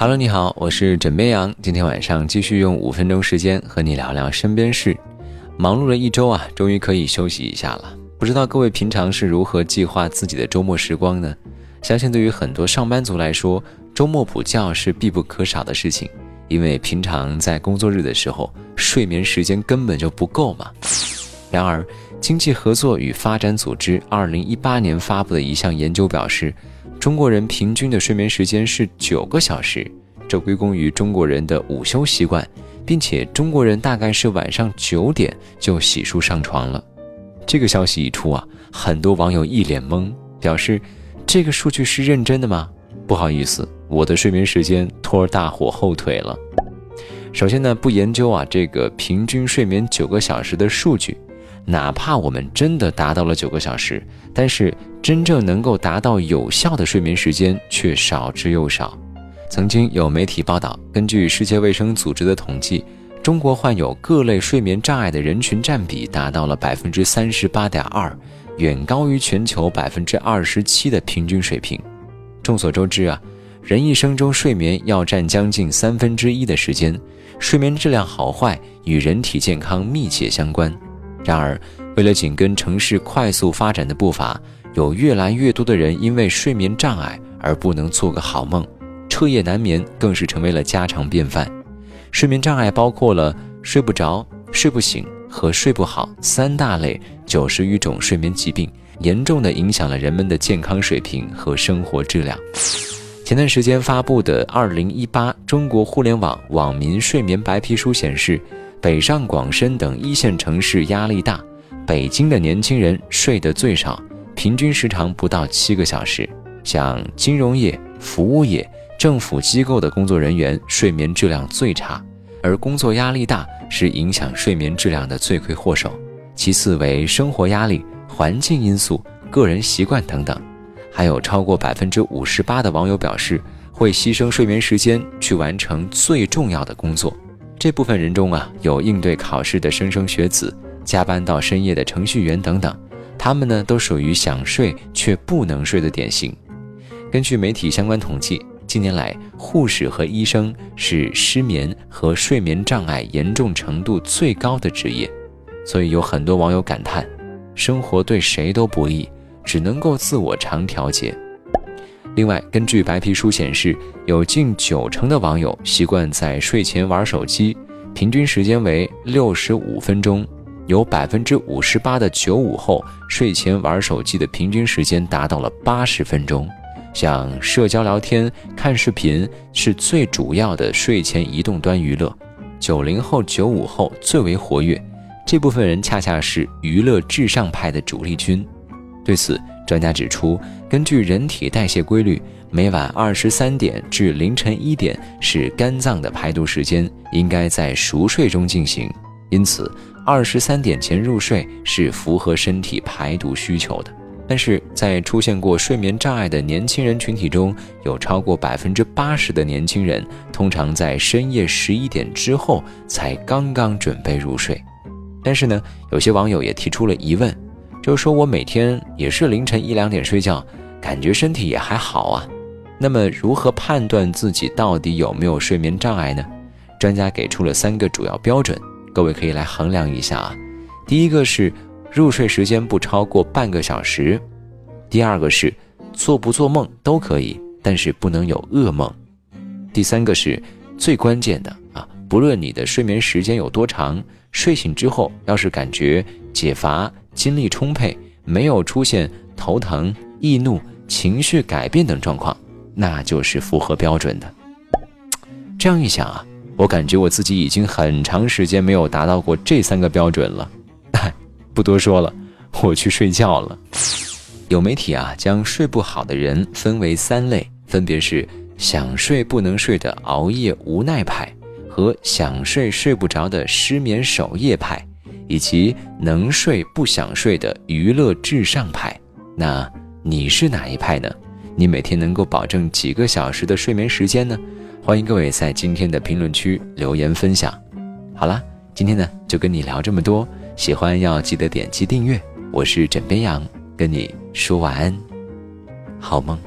Hello，你好，我是枕边羊。今天晚上继续用五分钟时间和你聊聊身边事。忙碌了一周啊，终于可以休息一下了。不知道各位平常是如何计划自己的周末时光呢？相信对于很多上班族来说，周末补觉是必不可少的事情，因为平常在工作日的时候，睡眠时间根本就不够嘛。然而，经济合作与发展组织二零一八年发布的一项研究表示。中国人平均的睡眠时间是九个小时，这归功于中国人的午休习惯，并且中国人大概是晚上九点就洗漱上床了。这个消息一出啊，很多网友一脸懵，表示这个数据是认真的吗？不好意思，我的睡眠时间拖大伙后腿了。首先呢，不研究啊这个平均睡眠九个小时的数据。哪怕我们真的达到了九个小时，但是真正能够达到有效的睡眠时间却少之又少。曾经有媒体报道，根据世界卫生组织的统计，中国患有各类睡眠障碍的人群占比达到了百分之三十八点二，远高于全球百分之二十七的平均水平。众所周知啊，人一生中睡眠要占将近三分之一的时间，睡眠质量好坏与人体健康密切相关。然而，为了紧跟城市快速发展的步伐，有越来越多的人因为睡眠障碍而不能做个好梦，彻夜难眠更是成为了家常便饭。睡眠障碍包括了睡不着、睡不醒和睡不好三大类九十余种睡眠疾病，严重的影响了人们的健康水平和生活质量。前段时间发布的《二零一八中国互联网网民睡眠白皮书》显示。北上广深等一线城市压力大，北京的年轻人睡得最少，平均时长不到七个小时。像金融业、服务业、政府机构的工作人员睡眠质量最差，而工作压力大是影响睡眠质量的罪魁祸首。其次为生活压力、环境因素、个人习惯等等。还有超过百分之五十八的网友表示，会牺牲睡眠时间去完成最重要的工作。这部分人中啊，有应对考试的莘莘学子，加班到深夜的程序员等等，他们呢都属于想睡却不能睡的典型。根据媒体相关统计，近年来护士和医生是失眠和睡眠障碍严重程度最高的职业，所以有很多网友感叹：生活对谁都不易，只能够自我常调节。另外，根据白皮书显示，有近九成的网友习惯在睡前玩手机，平均时间为六十五分钟；有百分之五十八的九五后睡前玩手机的平均时间达到了八十分钟。像社交聊天、看视频是最主要的睡前移动端娱乐，九零后、九五后最为活跃，这部分人恰恰是娱乐至上派的主力军。对此，专家指出，根据人体代谢规律，每晚二十三点至凌晨一点是肝脏的排毒时间，应该在熟睡中进行。因此，二十三点前入睡是符合身体排毒需求的。但是在出现过睡眠障碍的年轻人群体中，有超过百分之八十的年轻人通常在深夜十一点之后才刚刚准备入睡。但是呢，有些网友也提出了疑问。就是说我每天也是凌晨一两点睡觉，感觉身体也还好啊。那么如何判断自己到底有没有睡眠障碍呢？专家给出了三个主要标准，各位可以来衡量一下啊。第一个是入睡时间不超过半个小时，第二个是做不做梦都可以，但是不能有噩梦。第三个是最关键的啊，不论你的睡眠时间有多长，睡醒之后要是感觉解乏。精力充沛，没有出现头疼、易怒、情绪改变等状况，那就是符合标准的。这样一想啊，我感觉我自己已经很长时间没有达到过这三个标准了。不多说了，我去睡觉了。有媒体啊，将睡不好的人分为三类，分别是想睡不能睡的熬夜无奈派，和想睡睡不着的失眠守夜派。以及能睡不想睡的娱乐至上派，那你是哪一派呢？你每天能够保证几个小时的睡眠时间呢？欢迎各位在今天的评论区留言分享。好了，今天呢就跟你聊这么多，喜欢要记得点击订阅。我是枕边羊，跟你说晚安，好梦。